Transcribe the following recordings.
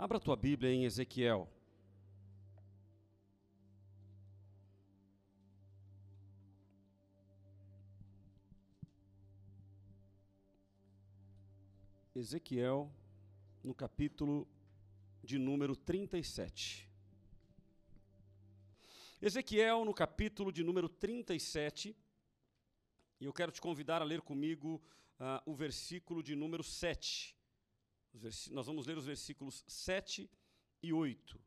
Abra tua Bíblia em Ezequiel. Ezequiel, no capítulo de número 37. Ezequiel, no capítulo de número 37, e eu quero te convidar a ler comigo uh, o versículo de número 7. Nós vamos ler os versículos 7 e 8.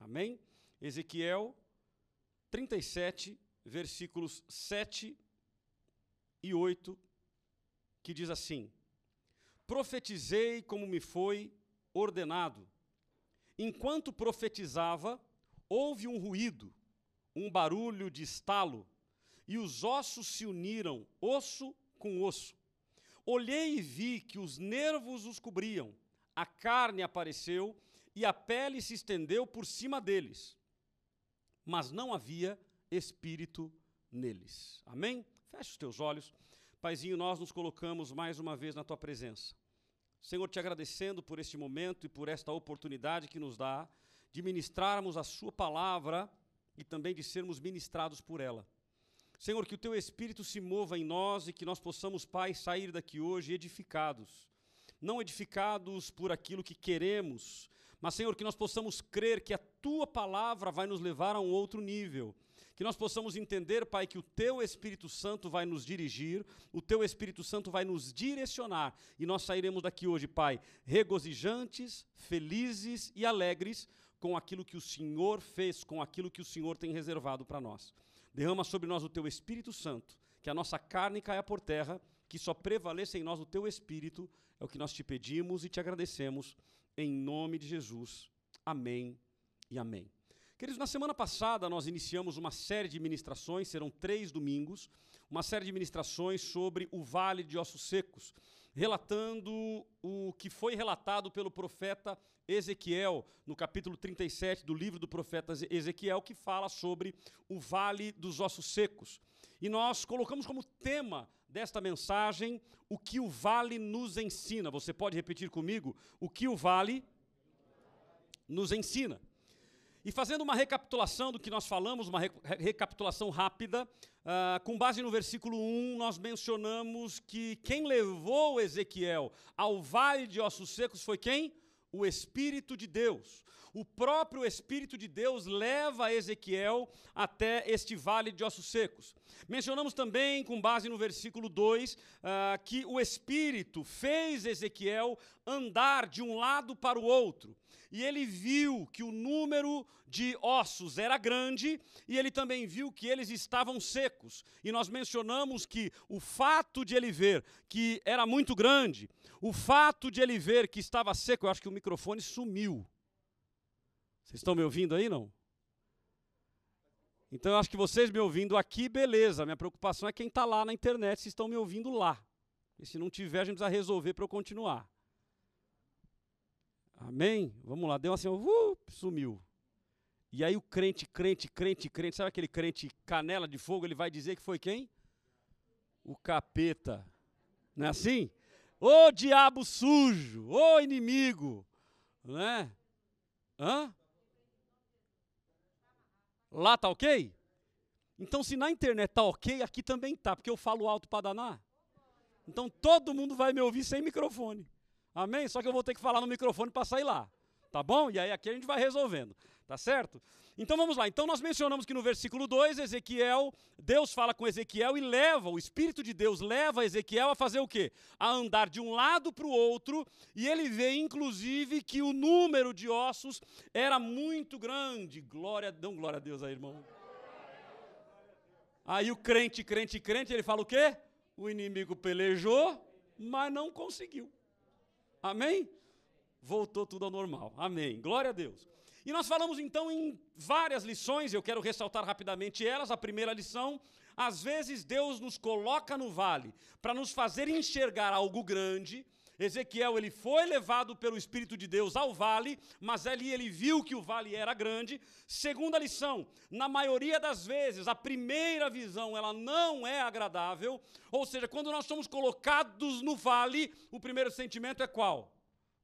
Amém? Ezequiel 37, versículos 7 e 8, que diz assim: Profetizei como me foi ordenado. Enquanto profetizava, houve um ruído, um barulho de estalo, e os ossos se uniram, osso com osso. Olhei e vi que os nervos os cobriam, a carne apareceu e a pele se estendeu por cima deles. Mas não havia espírito neles. Amém? Feche os teus olhos. Paizinho, nós nos colocamos mais uma vez na tua presença. Senhor, te agradecendo por este momento e por esta oportunidade que nos dá de ministrarmos a Sua palavra e também de sermos ministrados por ela. Senhor, que o teu Espírito se mova em nós e que nós possamos, Pai, sair daqui hoje edificados. Não edificados por aquilo que queremos, mas, Senhor, que nós possamos crer que a tua palavra vai nos levar a um outro nível. Que nós possamos entender, Pai, que o teu Espírito Santo vai nos dirigir, o teu Espírito Santo vai nos direcionar e nós sairemos daqui hoje, Pai, regozijantes, felizes e alegres com aquilo que o Senhor fez, com aquilo que o Senhor tem reservado para nós. Derrama sobre nós o teu Espírito Santo, que a nossa carne caia por terra, que só prevaleça em nós o teu Espírito, é o que nós te pedimos e te agradecemos, em nome de Jesus. Amém e amém. Queridos, na semana passada nós iniciamos uma série de ministrações, serão três domingos, uma série de ministrações sobre o Vale de Ossos Secos, relatando o que foi relatado pelo profeta Ezequiel, no capítulo 37 do livro do profeta Ezequiel, que fala sobre o vale dos ossos secos. E nós colocamos como tema desta mensagem o que o vale nos ensina. Você pode repetir comigo? O que o vale nos ensina. E fazendo uma recapitulação do que nós falamos, uma re recapitulação rápida, uh, com base no versículo 1, nós mencionamos que quem levou Ezequiel ao vale de ossos secos foi quem? O Espírito de Deus. O próprio Espírito de Deus leva Ezequiel até este vale de ossos secos. Mencionamos também, com base no versículo 2, uh, ah, que o Espírito fez Ezequiel andar de um lado para o outro. E ele viu que o número de ossos era grande e ele também viu que eles estavam secos. E nós mencionamos que o fato de ele ver que era muito grande, o fato de ele ver que estava seco, eu acho que o microfone sumiu. Vocês estão me ouvindo aí, não? Então eu acho que vocês me ouvindo aqui, beleza. Minha preocupação é quem está lá na internet, se estão me ouvindo lá. E se não tiver, a gente precisa resolver para eu continuar. Amém? Vamos lá, deu assim, uh, sumiu. E aí o crente, crente, crente, crente, sabe aquele crente canela de fogo? Ele vai dizer que foi quem? O capeta. Não é assim? Ô diabo sujo, ô inimigo, né? Hã? Lá tá ok? Então, se na internet tá ok, aqui também tá, porque eu falo alto para danar. Então, todo mundo vai me ouvir sem microfone. Amém? Só que eu vou ter que falar no microfone para sair lá. Tá bom? E aí aqui a gente vai resolvendo. Tá certo? Então vamos lá. Então nós mencionamos que no versículo 2, Ezequiel, Deus fala com Ezequiel e leva, o Espírito de Deus leva Ezequiel a fazer o quê? A andar de um lado para o outro, e ele vê inclusive que o número de ossos era muito grande. Glória, dão glória a Deus aí, irmão. Aí o crente, crente, crente, ele fala o quê? O inimigo pelejou, mas não conseguiu. Amém? Voltou tudo ao normal. Amém. Glória a Deus. E nós falamos então em várias lições, eu quero ressaltar rapidamente elas. A primeira lição, às vezes Deus nos coloca no vale para nos fazer enxergar algo grande. Ezequiel ele foi levado pelo Espírito de Deus ao vale, mas ali ele viu que o vale era grande. Segunda lição, na maioria das vezes a primeira visão ela não é agradável, ou seja, quando nós somos colocados no vale, o primeiro sentimento é qual?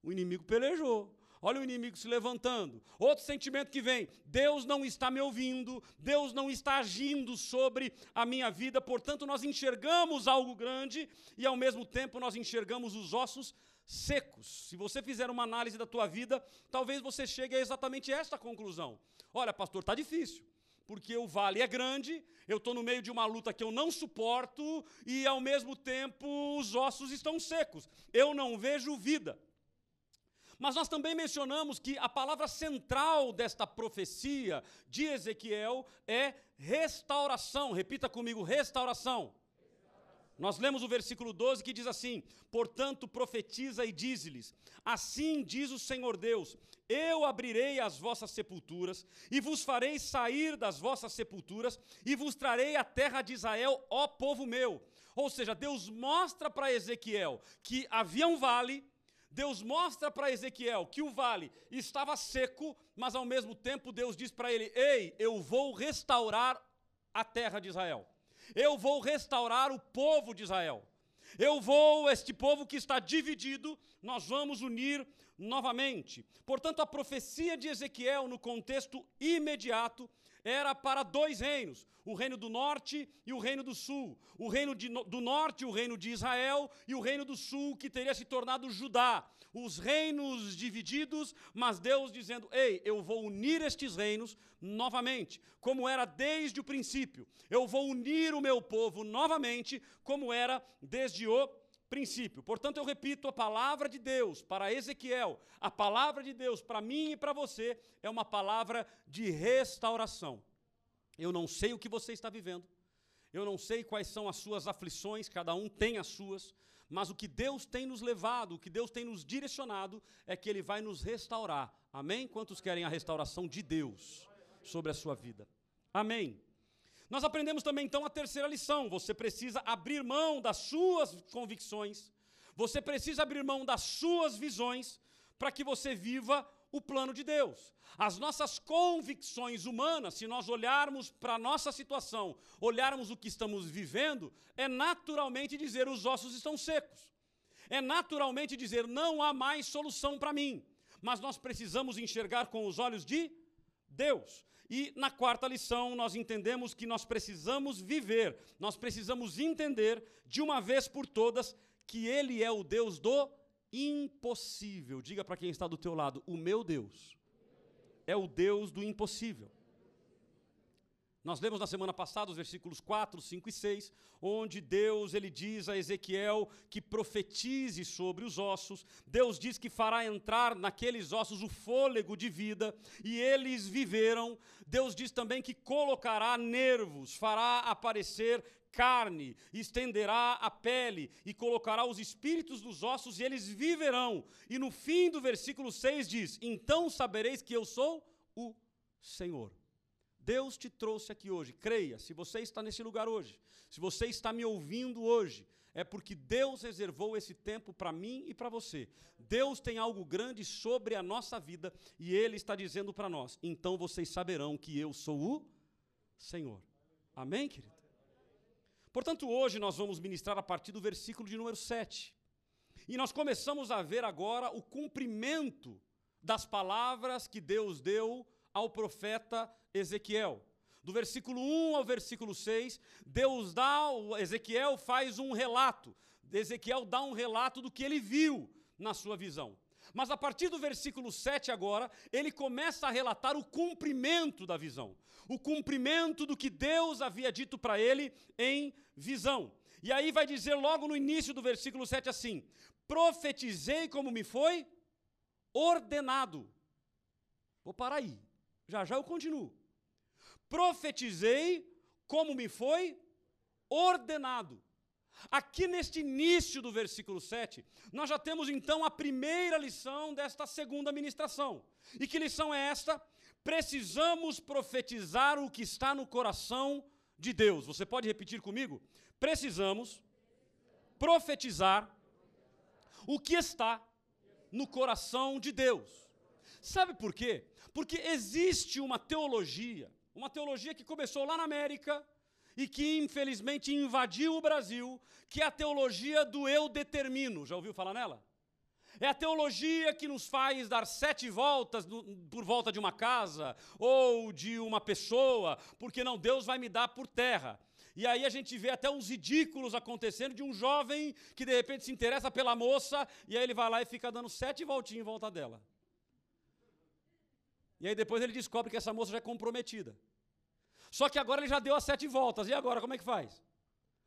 O inimigo pelejou. Olha o inimigo se levantando. Outro sentimento que vem: Deus não está me ouvindo, Deus não está agindo sobre a minha vida, portanto, nós enxergamos algo grande e, ao mesmo tempo, nós enxergamos os ossos secos. Se você fizer uma análise da tua vida, talvez você chegue a exatamente esta conclusão. Olha, pastor, está difícil, porque o vale é grande, eu estou no meio de uma luta que eu não suporto e, ao mesmo tempo, os ossos estão secos. Eu não vejo vida. Mas nós também mencionamos que a palavra central desta profecia de Ezequiel é restauração. Repita comigo: restauração. Nós lemos o versículo 12 que diz assim: Portanto, profetiza e dize-lhes: Assim diz o Senhor Deus: Eu abrirei as vossas sepulturas, e vos farei sair das vossas sepulturas, e vos trarei a terra de Israel, ó povo meu. Ou seja, Deus mostra para Ezequiel que havia um vale, Deus mostra para Ezequiel que o vale estava seco, mas ao mesmo tempo Deus diz para ele: Ei, eu vou restaurar a terra de Israel. Eu vou restaurar o povo de Israel. Eu vou, este povo que está dividido, nós vamos unir novamente. Portanto, a profecia de Ezequiel, no contexto imediato, era para dois reinos: o reino do norte e o reino do sul. O reino de, do norte, o reino de Israel, e o reino do sul, que teria se tornado Judá. Os reinos divididos, mas Deus dizendo: Ei, eu vou unir estes reinos novamente, como era desde o princípio. Eu vou unir o meu povo novamente, como era desde o princípio. Portanto, eu repito, a palavra de Deus para Ezequiel, a palavra de Deus para mim e para você é uma palavra de restauração. Eu não sei o que você está vivendo, eu não sei quais são as suas aflições, cada um tem as suas, mas o que Deus tem nos levado, o que Deus tem nos direcionado, é que Ele vai nos restaurar. Amém? Quantos querem a restauração de Deus sobre a sua vida? Amém. Nós aprendemos também então a terceira lição: você precisa abrir mão das suas convicções, você precisa abrir mão das suas visões para que você viva o plano de Deus. As nossas convicções humanas, se nós olharmos para a nossa situação, olharmos o que estamos vivendo, é naturalmente dizer os ossos estão secos. É naturalmente dizer não há mais solução para mim. Mas nós precisamos enxergar com os olhos de Deus. E na quarta lição, nós entendemos que nós precisamos viver, nós precisamos entender de uma vez por todas que Ele é o Deus do impossível. Diga para quem está do teu lado: o meu Deus é o Deus do impossível. Nós lemos na semana passada os versículos 4, 5 e 6, onde Deus ele diz a Ezequiel que profetize sobre os ossos. Deus diz que fará entrar naqueles ossos o fôlego de vida e eles viveram. Deus diz também que colocará nervos, fará aparecer carne, estenderá a pele e colocará os espíritos dos ossos e eles viverão. E no fim do versículo 6 diz: Então sabereis que eu sou o Senhor. Deus te trouxe aqui hoje. Creia, se você está nesse lugar hoje, se você está me ouvindo hoje, é porque Deus reservou esse tempo para mim e para você. Deus tem algo grande sobre a nossa vida e Ele está dizendo para nós: então vocês saberão que eu sou o Senhor. Amém, querido? Portanto, hoje nós vamos ministrar a partir do versículo de número 7. E nós começamos a ver agora o cumprimento das palavras que Deus deu ao profeta Ezequiel. Do versículo 1 ao versículo 6, Deus dá, Ezequiel faz um relato. Ezequiel dá um relato do que ele viu na sua visão. Mas a partir do versículo 7 agora, ele começa a relatar o cumprimento da visão. O cumprimento do que Deus havia dito para ele em visão. E aí vai dizer logo no início do versículo 7 assim: Profetizei como me foi ordenado. Vou parar aí. Já já eu continuo. Profetizei como me foi ordenado. Aqui neste início do versículo 7, nós já temos então a primeira lição desta segunda ministração. E que lição é esta? Precisamos profetizar o que está no coração de Deus. Você pode repetir comigo? Precisamos profetizar o que está no coração de Deus. Sabe por quê? Porque existe uma teologia, uma teologia que começou lá na América e que infelizmente invadiu o Brasil, que é a teologia do eu determino. Já ouviu falar nela? É a teologia que nos faz dar sete voltas no, por volta de uma casa ou de uma pessoa, porque não, Deus vai me dar por terra. E aí a gente vê até uns ridículos acontecendo de um jovem que de repente se interessa pela moça e aí ele vai lá e fica dando sete voltinhas em volta dela. E aí depois ele descobre que essa moça já é comprometida. Só que agora ele já deu as sete voltas. E agora como é que faz?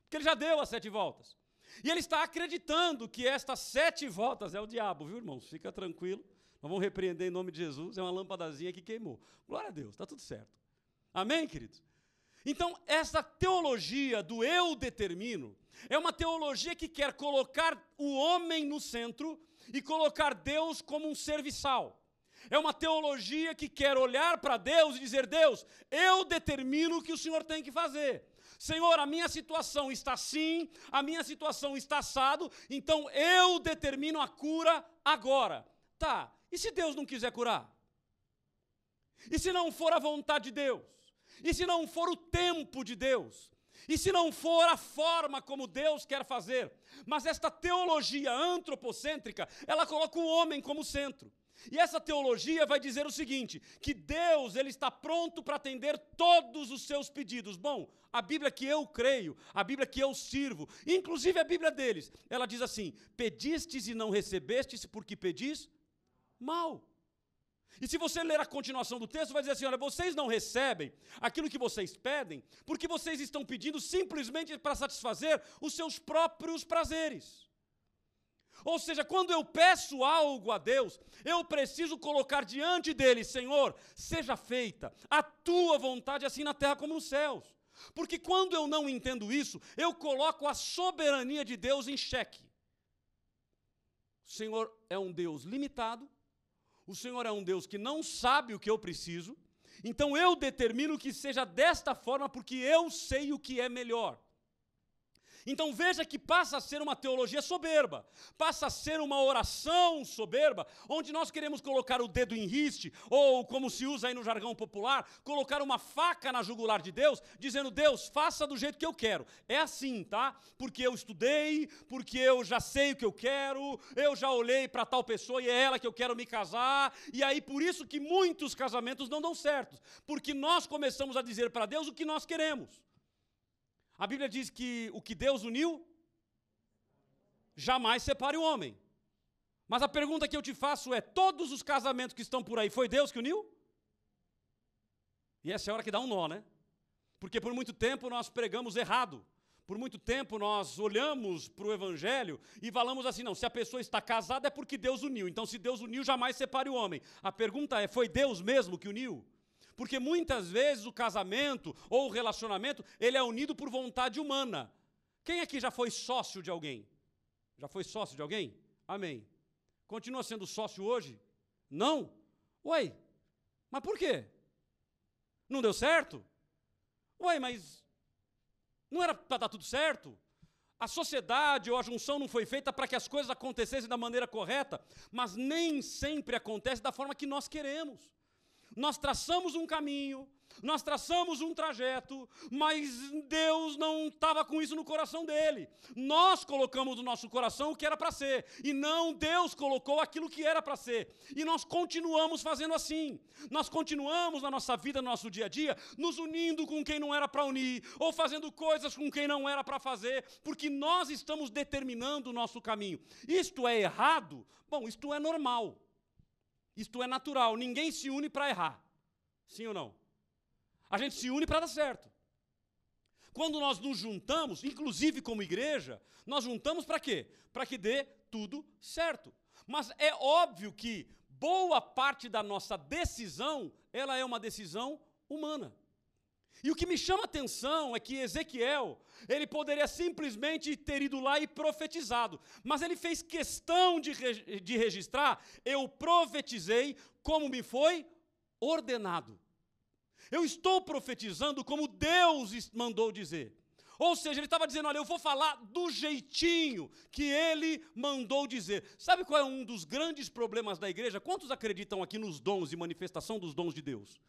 Porque ele já deu as sete voltas. E ele está acreditando que estas sete voltas é o diabo, viu, irmãos? Fica tranquilo. Nós vamos repreender em nome de Jesus. É uma lâmpadazinha que queimou. Glória a Deus, está tudo certo. Amém, queridos? Então, essa teologia do eu determino é uma teologia que quer colocar o homem no centro e colocar Deus como um serviçal. É uma teologia que quer olhar para Deus e dizer: Deus, eu determino o que o Senhor tem que fazer. Senhor, a minha situação está assim, a minha situação está assado, então eu determino a cura agora. Tá, e se Deus não quiser curar? E se não for a vontade de Deus? E se não for o tempo de Deus? E se não for a forma como Deus quer fazer? Mas esta teologia antropocêntrica, ela coloca o homem como centro. E essa teologia vai dizer o seguinte: que Deus ele está pronto para atender todos os seus pedidos. Bom, a Bíblia que eu creio, a Bíblia que eu sirvo, inclusive a Bíblia deles, ela diz assim: pedistes e não recebestes porque pedis mal. E se você ler a continuação do texto, vai dizer assim: olha, vocês não recebem aquilo que vocês pedem, porque vocês estão pedindo simplesmente para satisfazer os seus próprios prazeres. Ou seja, quando eu peço algo a Deus, eu preciso colocar diante dele, Senhor, seja feita a tua vontade, assim na terra como nos céus. Porque quando eu não entendo isso, eu coloco a soberania de Deus em xeque. O Senhor é um Deus limitado, o Senhor é um Deus que não sabe o que eu preciso, então eu determino que seja desta forma porque eu sei o que é melhor. Então veja que passa a ser uma teologia soberba, passa a ser uma oração soberba, onde nós queremos colocar o dedo em riste, ou como se usa aí no jargão popular, colocar uma faca na jugular de Deus, dizendo: Deus, faça do jeito que eu quero. É assim, tá? Porque eu estudei, porque eu já sei o que eu quero, eu já olhei para tal pessoa e é ela que eu quero me casar, e aí por isso que muitos casamentos não dão certo, porque nós começamos a dizer para Deus o que nós queremos. A Bíblia diz que o que Deus uniu, jamais separe o homem. Mas a pergunta que eu te faço é: todos os casamentos que estão por aí, foi Deus que uniu? E essa é a hora que dá um nó, né? Porque por muito tempo nós pregamos errado. Por muito tempo nós olhamos para o Evangelho e falamos assim: não, se a pessoa está casada é porque Deus uniu. Então, se Deus uniu, jamais separe o homem. A pergunta é: foi Deus mesmo que uniu? Porque muitas vezes o casamento ou o relacionamento, ele é unido por vontade humana. Quem aqui já foi sócio de alguém? Já foi sócio de alguém? Amém. Continua sendo sócio hoje? Não? Ué, mas por quê? Não deu certo? Ué, mas não era para dar tudo certo? A sociedade ou a junção não foi feita para que as coisas acontecessem da maneira correta, mas nem sempre acontece da forma que nós queremos. Nós traçamos um caminho, nós traçamos um trajeto, mas Deus não estava com isso no coração dele. Nós colocamos no nosso coração o que era para ser, e não Deus colocou aquilo que era para ser. E nós continuamos fazendo assim. Nós continuamos na nossa vida, no nosso dia a dia, nos unindo com quem não era para unir, ou fazendo coisas com quem não era para fazer, porque nós estamos determinando o nosso caminho. Isto é errado? Bom, isto é normal. Isto é natural. Ninguém se une para errar. Sim ou não? A gente se une para dar certo. Quando nós nos juntamos, inclusive como igreja, nós juntamos para quê? Para que dê tudo certo. Mas é óbvio que boa parte da nossa decisão, ela é uma decisão humana. E o que me chama a atenção é que Ezequiel, ele poderia simplesmente ter ido lá e profetizado, mas ele fez questão de, de registrar: eu profetizei como me foi ordenado. Eu estou profetizando como Deus mandou dizer. Ou seja, ele estava dizendo: olha, eu vou falar do jeitinho que ele mandou dizer. Sabe qual é um dos grandes problemas da igreja? Quantos acreditam aqui nos dons e manifestação dos dons de Deus?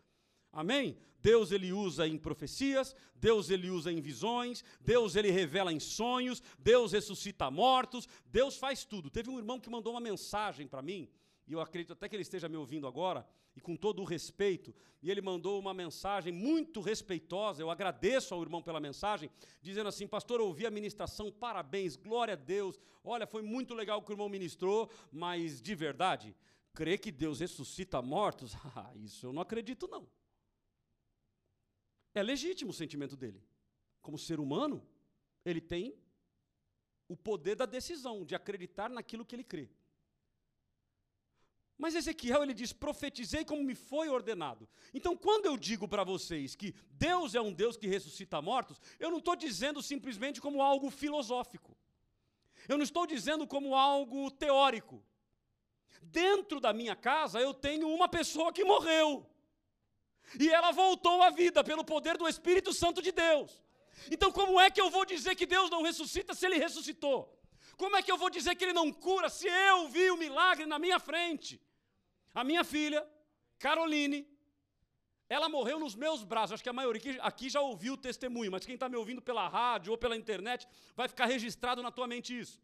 Amém? Deus ele usa em profecias, Deus ele usa em visões, Deus ele revela em sonhos, Deus ressuscita mortos, Deus faz tudo. Teve um irmão que mandou uma mensagem para mim, e eu acredito até que ele esteja me ouvindo agora, e com todo o respeito, e ele mandou uma mensagem muito respeitosa, eu agradeço ao irmão pela mensagem, dizendo assim: Pastor, ouvi a ministração, parabéns, glória a Deus, olha, foi muito legal o que o irmão ministrou, mas de verdade, crer que Deus ressuscita mortos, ah, isso eu não acredito não. É legítimo o sentimento dele. Como ser humano, ele tem o poder da decisão, de acreditar naquilo que ele crê. Mas Ezequiel ele diz: profetizei como me foi ordenado. Então, quando eu digo para vocês que Deus é um Deus que ressuscita mortos, eu não estou dizendo simplesmente como algo filosófico. Eu não estou dizendo como algo teórico. Dentro da minha casa eu tenho uma pessoa que morreu. E ela voltou à vida pelo poder do Espírito Santo de Deus. Então, como é que eu vou dizer que Deus não ressuscita se ele ressuscitou? Como é que eu vou dizer que ele não cura se eu vi o milagre na minha frente? A minha filha, Caroline, ela morreu nos meus braços. Acho que a maioria aqui já ouviu o testemunho, mas quem está me ouvindo pela rádio ou pela internet vai ficar registrado na tua mente isso.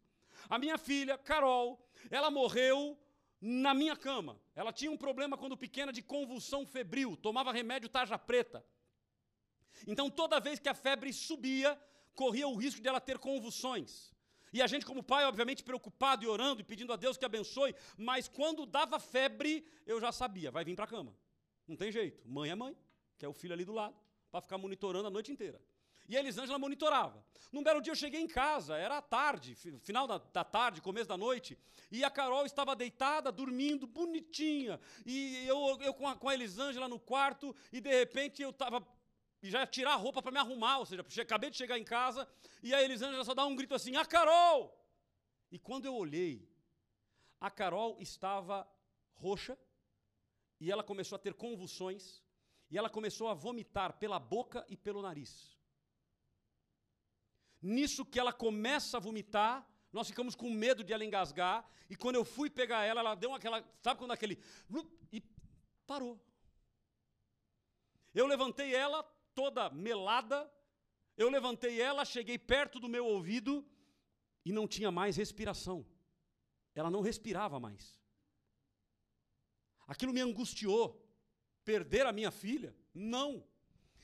A minha filha, Carol, ela morreu na minha cama. Ela tinha um problema quando pequena de convulsão febril, tomava remédio tarja preta. Então toda vez que a febre subia, corria o risco de ela ter convulsões. E a gente, como pai, obviamente preocupado e orando e pedindo a Deus que abençoe, mas quando dava febre, eu já sabia, vai vir para a cama. Não tem jeito. Mãe é mãe, que é o filho ali do lado, para ficar monitorando a noite inteira. E a Elisângela monitorava. Num belo dia eu cheguei em casa, era tarde, final da, da, tarde, começo da noite, e a Carol estava deitada, dormindo, bonitinha. E eu, eu com, a, com a Elisângela no quarto, e de repente eu estava já ia tirar a roupa para me arrumar, ou seja, acabei de chegar em casa, e a Elisângela só dá um grito assim: A Carol! E quando eu olhei, a Carol estava roxa, e ela começou a ter convulsões, e ela começou a vomitar pela boca e pelo nariz. Nisso que ela começa a vomitar, nós ficamos com medo de ela engasgar, e quando eu fui pegar ela, ela deu aquela, sabe quando aquele e parou. Eu levantei ela toda melada, eu levantei ela, cheguei perto do meu ouvido e não tinha mais respiração. Ela não respirava mais. Aquilo me angustiou. Perder a minha filha? Não.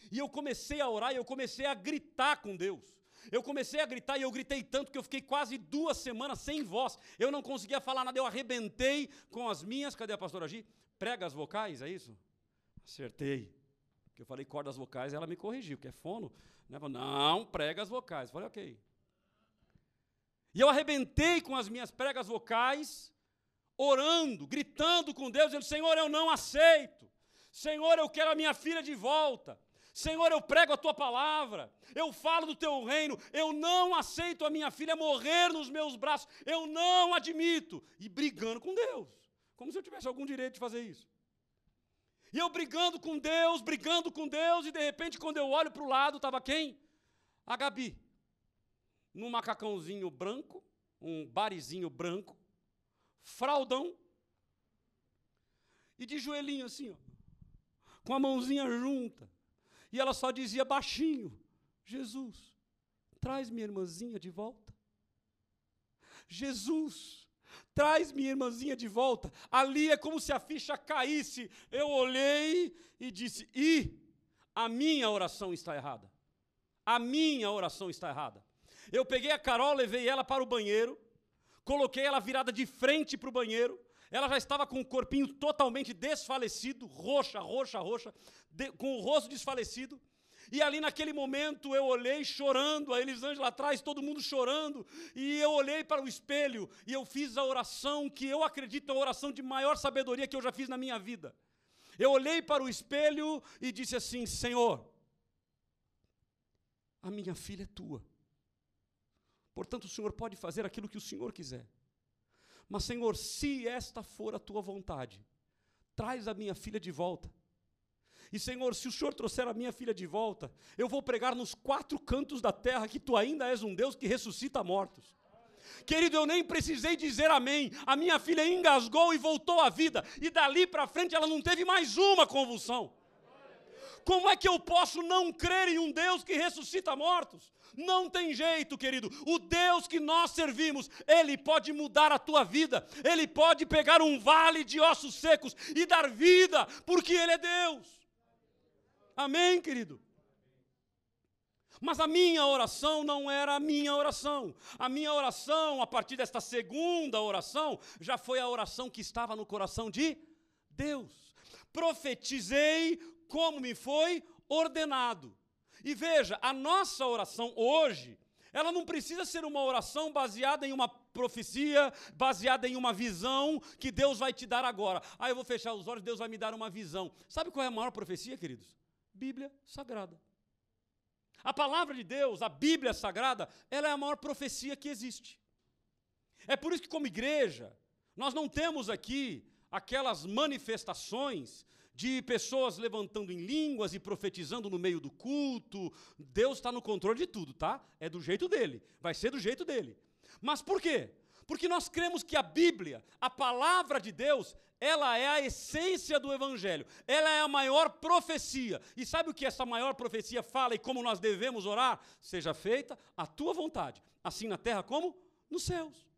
E eu comecei a orar e eu comecei a gritar com Deus. Eu comecei a gritar e eu gritei tanto que eu fiquei quase duas semanas sem voz. Eu não conseguia falar nada, eu arrebentei com as minhas. Cadê a pastora Gi? Pregas vocais, é isso? Acertei. Porque eu falei cordas vocais e ela me corrigiu, que é fono. Né? Não, pregas vocais. Eu falei, ok. E eu arrebentei com as minhas pregas vocais, orando, gritando com Deus, dizendo: Senhor, eu não aceito. Senhor, eu quero a minha filha de volta. Senhor, eu prego a tua palavra, eu falo do teu reino, eu não aceito a minha filha morrer nos meus braços, eu não admito. E brigando com Deus, como se eu tivesse algum direito de fazer isso. E eu brigando com Deus, brigando com Deus, e de repente, quando eu olho para o lado, estava quem? A Gabi, num macacãozinho branco, um barizinho branco, fraldão, e de joelhinho assim, ó, com a mãozinha junta e ela só dizia baixinho: Jesus, traz minha irmãzinha de volta. Jesus, traz minha irmãzinha de volta. Ali é como se a ficha caísse. Eu olhei e disse: e a minha oração está errada. A minha oração está errada. Eu peguei a Carol, levei ela para o banheiro, coloquei ela virada de frente para o banheiro. Ela já estava com o corpinho totalmente desfalecido, roxa, roxa, roxa, de, com o rosto desfalecido. E ali naquele momento eu olhei chorando, a Elisângela atrás, todo mundo chorando, e eu olhei para o espelho e eu fiz a oração que eu acredito é a oração de maior sabedoria que eu já fiz na minha vida. Eu olhei para o espelho e disse assim: Senhor, a minha filha é tua. Portanto, o Senhor pode fazer aquilo que o Senhor quiser. Mas, Senhor, se esta for a tua vontade, traz a minha filha de volta. E, Senhor, se o Senhor trouxer a minha filha de volta, eu vou pregar nos quatro cantos da terra que tu ainda és um Deus que ressuscita mortos. Querido, eu nem precisei dizer amém. A minha filha engasgou e voltou à vida. E dali para frente ela não teve mais uma convulsão. Como é que eu posso não crer em um Deus que ressuscita mortos? Não tem jeito, querido. O Deus que nós servimos, Ele pode mudar a tua vida. Ele pode pegar um vale de ossos secos e dar vida, porque Ele é Deus. Amém, querido? Mas a minha oração não era a minha oração. A minha oração, a partir desta segunda oração, já foi a oração que estava no coração de Deus. Profetizei como me foi ordenado. E veja, a nossa oração hoje, ela não precisa ser uma oração baseada em uma profecia, baseada em uma visão que Deus vai te dar agora. Ah, eu vou fechar os olhos, Deus vai me dar uma visão. Sabe qual é a maior profecia, queridos? Bíblia Sagrada. A palavra de Deus, a Bíblia Sagrada, ela é a maior profecia que existe. É por isso que, como igreja, nós não temos aqui aquelas manifestações de pessoas levantando em línguas e profetizando no meio do culto. Deus está no controle de tudo, tá? É do jeito dele, vai ser do jeito dele. Mas por quê? Porque nós cremos que a Bíblia, a palavra de Deus, ela é a essência do Evangelho, ela é a maior profecia. E sabe o que essa maior profecia fala e como nós devemos orar? Seja feita a tua vontade, assim na terra como nos céus.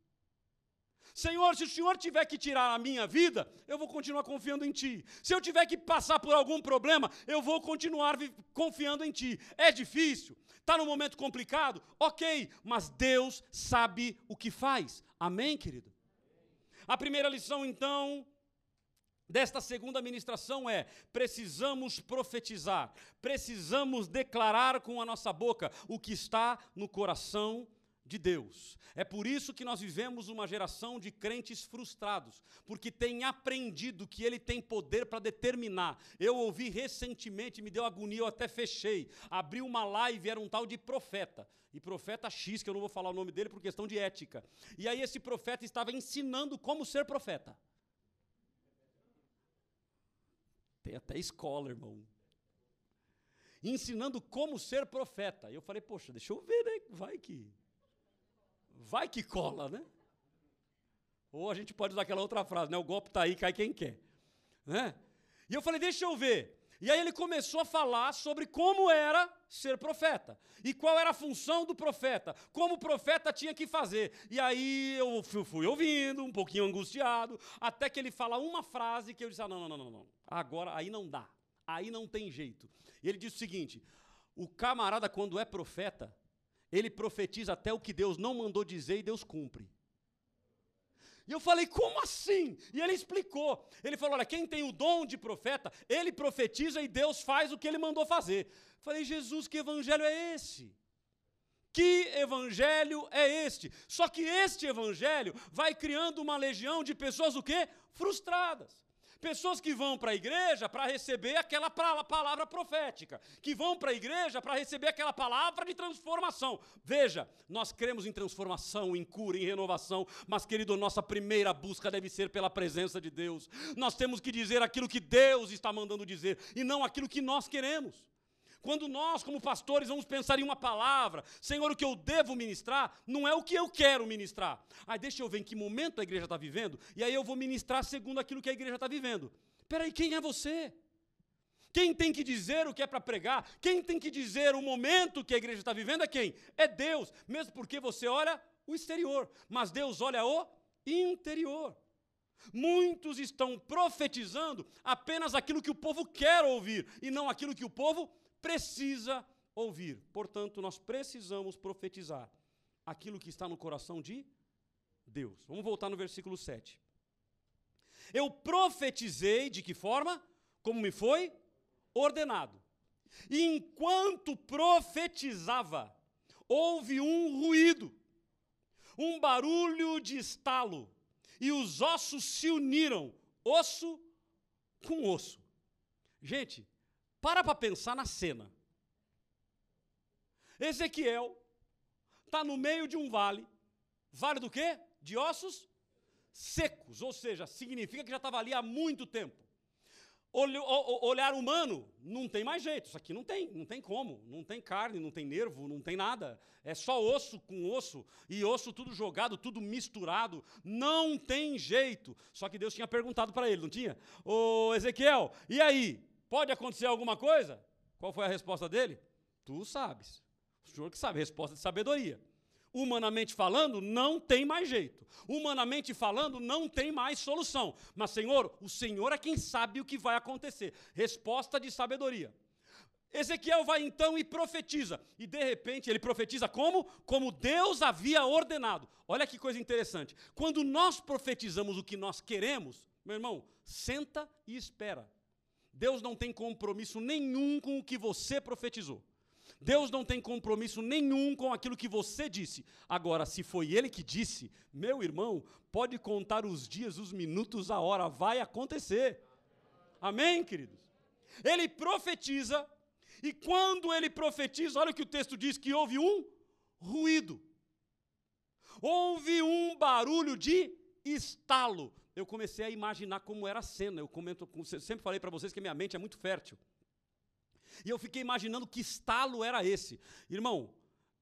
Senhor, se o Senhor tiver que tirar a minha vida, eu vou continuar confiando em Ti. Se eu tiver que passar por algum problema, eu vou continuar confiando em Ti. É difícil? Está num momento complicado? Ok, mas Deus sabe o que faz. Amém, querido? A primeira lição, então, desta segunda ministração é: precisamos profetizar, precisamos declarar com a nossa boca o que está no coração de Deus. É por isso que nós vivemos uma geração de crentes frustrados, porque tem aprendido que ele tem poder para determinar. Eu ouvi recentemente, me deu agonia, eu até fechei. Abri uma live, era um tal de profeta. E profeta X, que eu não vou falar o nome dele por questão de ética. E aí esse profeta estava ensinando como ser profeta. Tem até escola, irmão. Ensinando como ser profeta. E eu falei, poxa, deixa eu ver, né? Vai que vai que cola, né? Ou a gente pode usar aquela outra frase, né? O golpe está aí, cai quem quer. Né? E eu falei, deixa eu ver. E aí ele começou a falar sobre como era ser profeta. E qual era a função do profeta. Como o profeta tinha que fazer. E aí eu fui, ouvindo, um pouquinho angustiado, até que ele fala uma frase que eu disse, ah, não, não, não, não. Agora, aí não dá. Aí não tem jeito. E ele disse o seguinte, o camarada quando é profeta, ele profetiza até o que Deus não mandou dizer e Deus cumpre. E eu falei, como assim? E ele explicou. Ele falou: olha, quem tem o dom de profeta, ele profetiza e Deus faz o que ele mandou fazer. Eu falei, Jesus, que evangelho é esse? Que evangelho é este? Só que este evangelho vai criando uma legião de pessoas o quê? Frustradas. Pessoas que vão para a igreja para receber aquela palavra profética, que vão para a igreja para receber aquela palavra de transformação. Veja, nós cremos em transformação, em cura, em renovação, mas, querido, nossa primeira busca deve ser pela presença de Deus. Nós temos que dizer aquilo que Deus está mandando dizer e não aquilo que nós queremos. Quando nós, como pastores, vamos pensar em uma palavra, Senhor, o que eu devo ministrar não é o que eu quero ministrar. Aí deixa eu ver em que momento a igreja está vivendo, e aí eu vou ministrar segundo aquilo que a igreja está vivendo. Peraí, quem é você? Quem tem que dizer o que é para pregar, quem tem que dizer o momento que a igreja está vivendo é quem? É Deus, mesmo porque você olha o exterior, mas Deus olha o interior. Muitos estão profetizando apenas aquilo que o povo quer ouvir e não aquilo que o povo precisa ouvir. Portanto, nós precisamos profetizar aquilo que está no coração de Deus. Vamos voltar no versículo 7. Eu profetizei de que forma? Como me foi ordenado. E enquanto profetizava, houve um ruído, um barulho de estalo, e os ossos se uniram, osso com osso. Gente, para para pensar na cena. Ezequiel está no meio de um vale. Vale do quê? De ossos secos, ou seja, significa que já estava ali há muito tempo. Olhar humano, não tem mais jeito. Isso aqui não tem, não tem como. Não tem carne, não tem nervo, não tem nada. É só osso com osso, e osso tudo jogado, tudo misturado. Não tem jeito. Só que Deus tinha perguntado para ele, não tinha? Ô Ezequiel, e aí? Pode acontecer alguma coisa? Qual foi a resposta dele? Tu sabes. O senhor que sabe, resposta de sabedoria. Humanamente falando, não tem mais jeito. Humanamente falando, não tem mais solução. Mas, Senhor, o Senhor é quem sabe o que vai acontecer. Resposta de sabedoria. Ezequiel vai então e profetiza. E de repente ele profetiza como? Como Deus havia ordenado. Olha que coisa interessante. Quando nós profetizamos o que nós queremos, meu irmão, senta e espera. Deus não tem compromisso nenhum com o que você profetizou. Deus não tem compromisso nenhum com aquilo que você disse. Agora, se foi Ele que disse, meu irmão, pode contar os dias, os minutos, a hora, vai acontecer. Amém, queridos? Ele profetiza, e quando ele profetiza, olha o que o texto diz: que houve um ruído. Houve um barulho de estalo. Eu comecei a imaginar como era a cena. Eu comento, sempre falei para vocês que minha mente é muito fértil. E eu fiquei imaginando que estalo era esse. Irmão,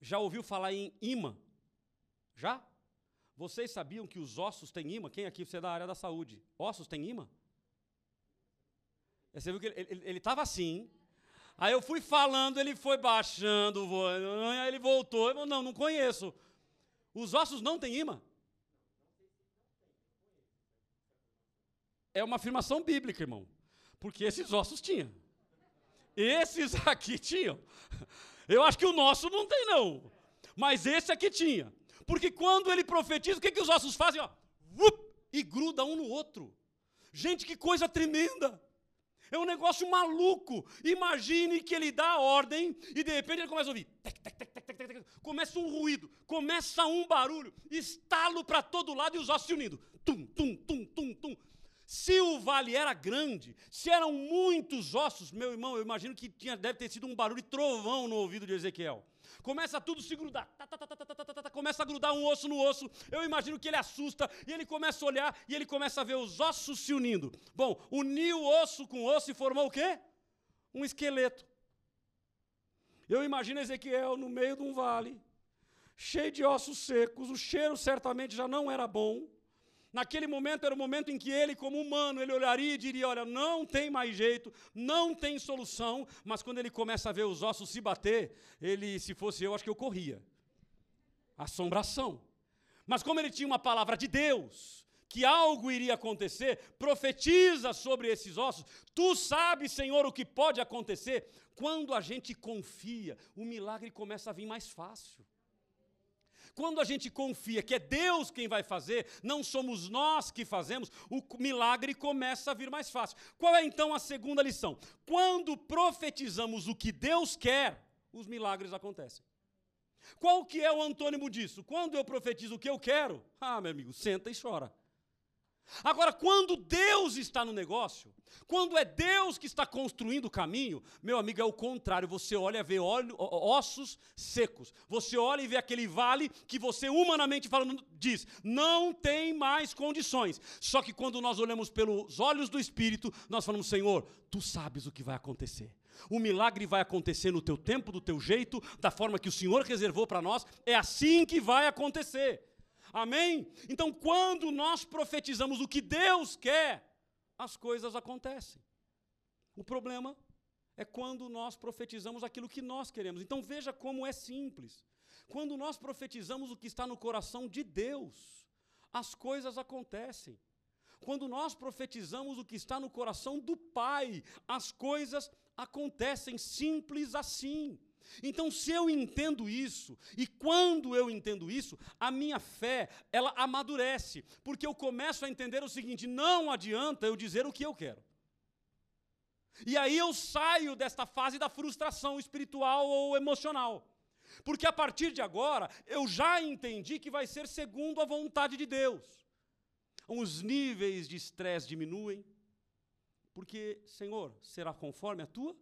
já ouviu falar em imã? Já? Vocês sabiam que os ossos têm imã? Quem aqui você é da área da saúde? Ossos têm imã? Você viu que ele estava assim. Aí eu fui falando, ele foi baixando, aí ele voltou. Eu, não, não conheço. Os ossos não têm imã? É uma afirmação bíblica, irmão. Porque esses ossos tinham. Esses aqui tinham. Eu acho que o nosso não tem, não. Mas esse aqui tinha. Porque quando ele profetiza, o que, que os ossos fazem? Ó, e gruda um no outro. Gente, que coisa tremenda. É um negócio maluco. Imagine que ele dá a ordem e de repente ele começa a ouvir. Começa um ruído, começa um barulho, estalo para todo lado e os ossos se unindo. Tum, tum, tum. Se o vale era grande, se eram muitos ossos, meu irmão, eu imagino que tinha, deve ter sido um barulho de trovão no ouvido de Ezequiel. Começa tudo se grudar, tá, tá, tá, começa a grudar um osso no osso. Eu imagino que ele assusta e ele começa a olhar e ele começa a ver os ossos se unindo. Bom, uniu osso com osso e formou o quê? Um esqueleto. Eu imagino Ezequiel no meio de um vale, cheio de ossos secos, o cheiro certamente já não era bom. Naquele momento era o momento em que ele, como humano, ele olharia e diria: Olha, não tem mais jeito, não tem solução. Mas quando ele começa a ver os ossos se bater, ele, se fosse eu, acho que eu corria. Assombração. Mas como ele tinha uma palavra de Deus, que algo iria acontecer, profetiza sobre esses ossos. Tu sabes, Senhor, o que pode acontecer. Quando a gente confia, o milagre começa a vir mais fácil. Quando a gente confia que é Deus quem vai fazer, não somos nós que fazemos, o milagre começa a vir mais fácil. Qual é então a segunda lição? Quando profetizamos o que Deus quer, os milagres acontecem. Qual que é o antônimo disso? Quando eu profetizo o que eu quero, ah, meu amigo, senta e chora. Agora, quando Deus está no negócio, quando é Deus que está construindo o caminho, meu amigo, é o contrário. Você olha e vê ossos secos. Você olha e vê aquele vale que você, humanamente falando, diz: não tem mais condições. Só que quando nós olhamos pelos olhos do Espírito, nós falamos: Senhor, tu sabes o que vai acontecer. O milagre vai acontecer no teu tempo, do teu jeito, da forma que o Senhor reservou para nós. É assim que vai acontecer. Amém? Então, quando nós profetizamos o que Deus quer, as coisas acontecem. O problema é quando nós profetizamos aquilo que nós queremos. Então, veja como é simples. Quando nós profetizamos o que está no coração de Deus, as coisas acontecem. Quando nós profetizamos o que está no coração do Pai, as coisas acontecem simples assim. Então, se eu entendo isso, e quando eu entendo isso, a minha fé, ela amadurece, porque eu começo a entender o seguinte: não adianta eu dizer o que eu quero. E aí eu saio desta fase da frustração espiritual ou emocional. Porque a partir de agora, eu já entendi que vai ser segundo a vontade de Deus. Os níveis de estresse diminuem, porque, Senhor, será conforme a tua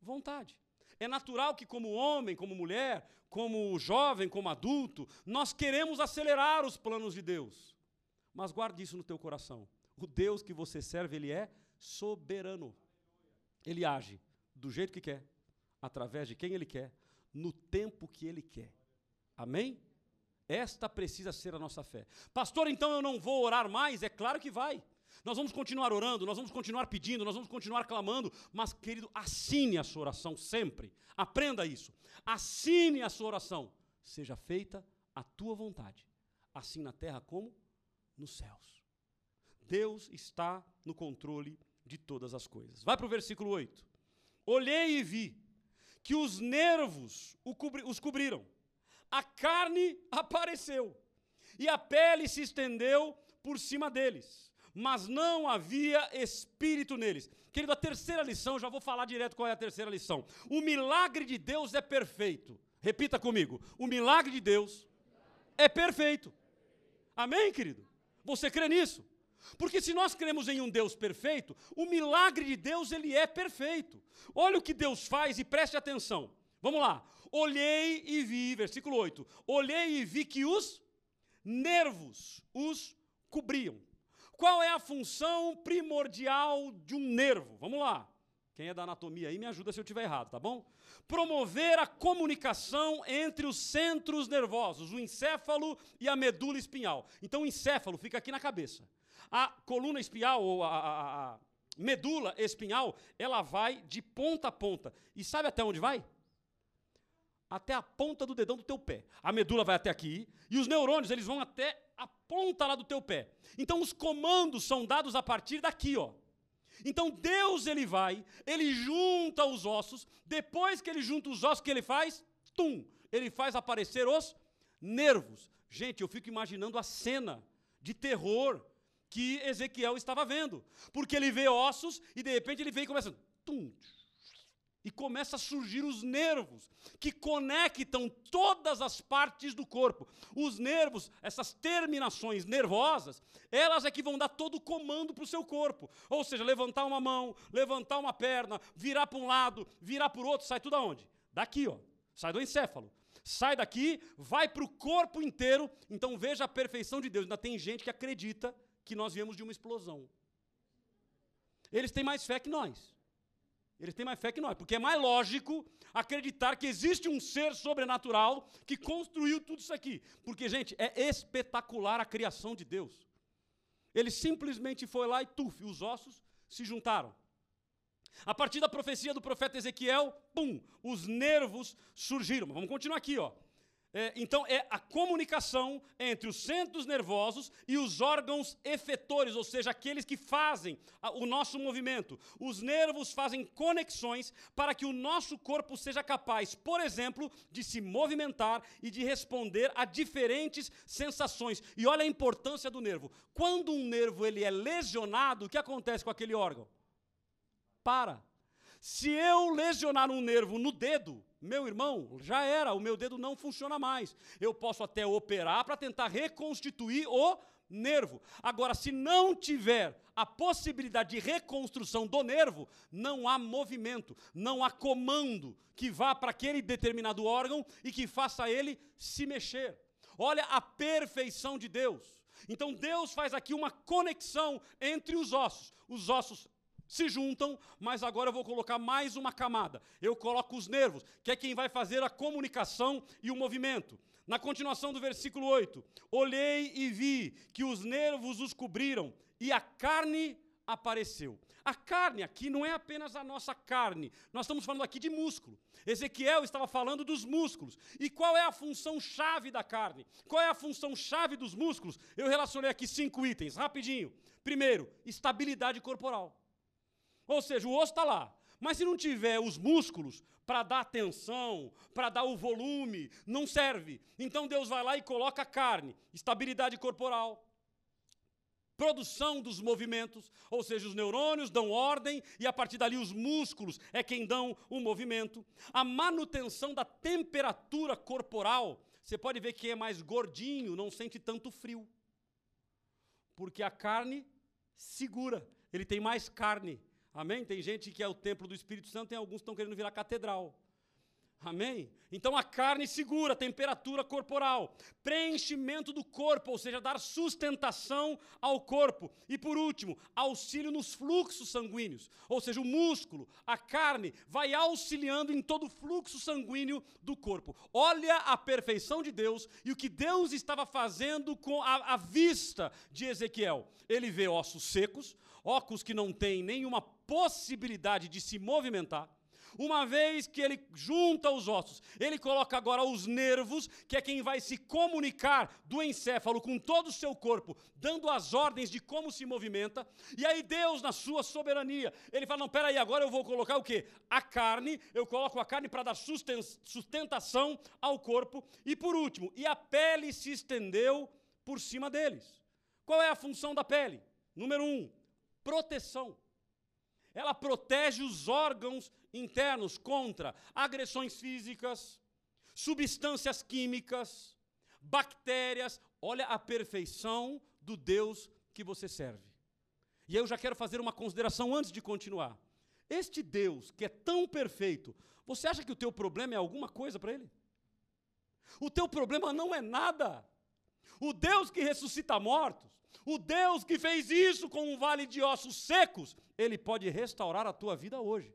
vontade. É natural que, como homem, como mulher, como jovem, como adulto, nós queremos acelerar os planos de Deus. Mas guarde isso no teu coração. O Deus que você serve, ele é soberano. Ele age do jeito que quer, através de quem ele quer, no tempo que ele quer. Amém? Esta precisa ser a nossa fé. Pastor, então eu não vou orar mais? É claro que vai. Nós vamos continuar orando, nós vamos continuar pedindo, nós vamos continuar clamando, mas, querido, assine a sua oração sempre. Aprenda isso. Assine a sua oração. Seja feita a tua vontade, assim na terra como nos céus. Deus está no controle de todas as coisas. Vai para o versículo 8. Olhei e vi que os nervos os cobriram, a carne apareceu, e a pele se estendeu por cima deles, mas não havia espírito neles. Querido, a terceira lição, já vou falar direto qual é a terceira lição. O milagre de Deus é perfeito. Repita comigo: o milagre de Deus é perfeito. Amém, querido? Você crê nisso? Porque se nós cremos em um Deus perfeito, o milagre de Deus ele é perfeito. Olha o que Deus faz e preste atenção. Vamos lá. Olhei e vi, versículo 8. Olhei e vi que os nervos os cobriam. Qual é a função primordial de um nervo? Vamos lá. Quem é da anatomia aí me ajuda se eu estiver errado, tá bom? Promover a comunicação entre os centros nervosos, o encéfalo e a medula espinhal. Então, o encéfalo fica aqui na cabeça. A coluna espinhal, ou a, a, a medula espinhal, ela vai de ponta a ponta. E sabe até onde vai? Até a ponta do dedão do teu pé. A medula vai até aqui e os neurônios eles vão até a ponta lá do teu pé. Então os comandos são dados a partir daqui, ó. Então Deus ele vai, ele junta os ossos, depois que ele junta os ossos, que ele faz? Tum! Ele faz aparecer os nervos. Gente, eu fico imaginando a cena de terror que Ezequiel estava vendo. Porque ele vê ossos e de repente ele vem e começa. Tum, e começa a surgir os nervos que conectam todas as partes do corpo. Os nervos, essas terminações nervosas, elas é que vão dar todo o comando para o seu corpo. Ou seja, levantar uma mão, levantar uma perna, virar para um lado, virar para o outro, sai tudo aonde? Daqui, ó. Sai do encéfalo. Sai daqui, vai para o corpo inteiro. Então veja a perfeição de Deus. Ainda tem gente que acredita que nós viemos de uma explosão. Eles têm mais fé que nós. Eles têm mais fé que nós, porque é mais lógico acreditar que existe um ser sobrenatural que construiu tudo isso aqui. Porque, gente, é espetacular a criação de Deus. Ele simplesmente foi lá e tuf, os ossos se juntaram. A partir da profecia do profeta Ezequiel, pum, os nervos surgiram. Vamos continuar aqui, ó. É, então, é a comunicação entre os centros nervosos e os órgãos efetores, ou seja, aqueles que fazem o nosso movimento. Os nervos fazem conexões para que o nosso corpo seja capaz, por exemplo, de se movimentar e de responder a diferentes sensações. E olha a importância do nervo. Quando um nervo ele é lesionado, o que acontece com aquele órgão? Para. Se eu lesionar um nervo no dedo, meu irmão, já era, o meu dedo não funciona mais. Eu posso até operar para tentar reconstituir o nervo. Agora, se não tiver a possibilidade de reconstrução do nervo, não há movimento, não há comando que vá para aquele determinado órgão e que faça ele se mexer. Olha a perfeição de Deus. Então Deus faz aqui uma conexão entre os ossos. Os ossos se juntam, mas agora eu vou colocar mais uma camada. Eu coloco os nervos, que é quem vai fazer a comunicação e o movimento. Na continuação do versículo 8: Olhei e vi que os nervos os cobriram e a carne apareceu. A carne aqui não é apenas a nossa carne, nós estamos falando aqui de músculo. Ezequiel estava falando dos músculos. E qual é a função chave da carne? Qual é a função chave dos músculos? Eu relacionei aqui cinco itens, rapidinho. Primeiro, estabilidade corporal. Ou seja, o osso está lá. Mas se não tiver os músculos para dar tensão, para dar o volume, não serve. Então Deus vai lá e coloca carne, estabilidade corporal, produção dos movimentos, ou seja, os neurônios dão ordem e a partir dali os músculos é quem dão o movimento. A manutenção da temperatura corporal. Você pode ver que é mais gordinho, não sente tanto frio. Porque a carne segura, ele tem mais carne. Amém? Tem gente que é o templo do Espírito Santo, tem alguns que estão querendo virar catedral. Amém? Então a carne segura temperatura corporal, preenchimento do corpo, ou seja, dar sustentação ao corpo. E por último, auxílio nos fluxos sanguíneos, ou seja, o músculo, a carne, vai auxiliando em todo o fluxo sanguíneo do corpo. Olha a perfeição de Deus e o que Deus estava fazendo com a, a vista de Ezequiel. Ele vê ossos secos, óculos que não têm nenhuma possibilidade de se movimentar uma vez que ele junta os ossos, ele coloca agora os nervos, que é quem vai se comunicar do encéfalo com todo o seu corpo, dando as ordens de como se movimenta. E aí Deus, na sua soberania, ele fala: "Não, peraí, agora eu vou colocar o quê? A carne, eu coloco a carne para dar sustentação ao corpo. E por último, e a pele se estendeu por cima deles. Qual é a função da pele? Número um, proteção. Ela protege os órgãos internos contra agressões físicas, substâncias químicas, bactérias. Olha a perfeição do Deus que você serve. E eu já quero fazer uma consideração antes de continuar. Este Deus que é tão perfeito, você acha que o teu problema é alguma coisa para ele? O teu problema não é nada. O Deus que ressuscita mortos, o Deus que fez isso com um vale de ossos secos, ele pode restaurar a tua vida hoje.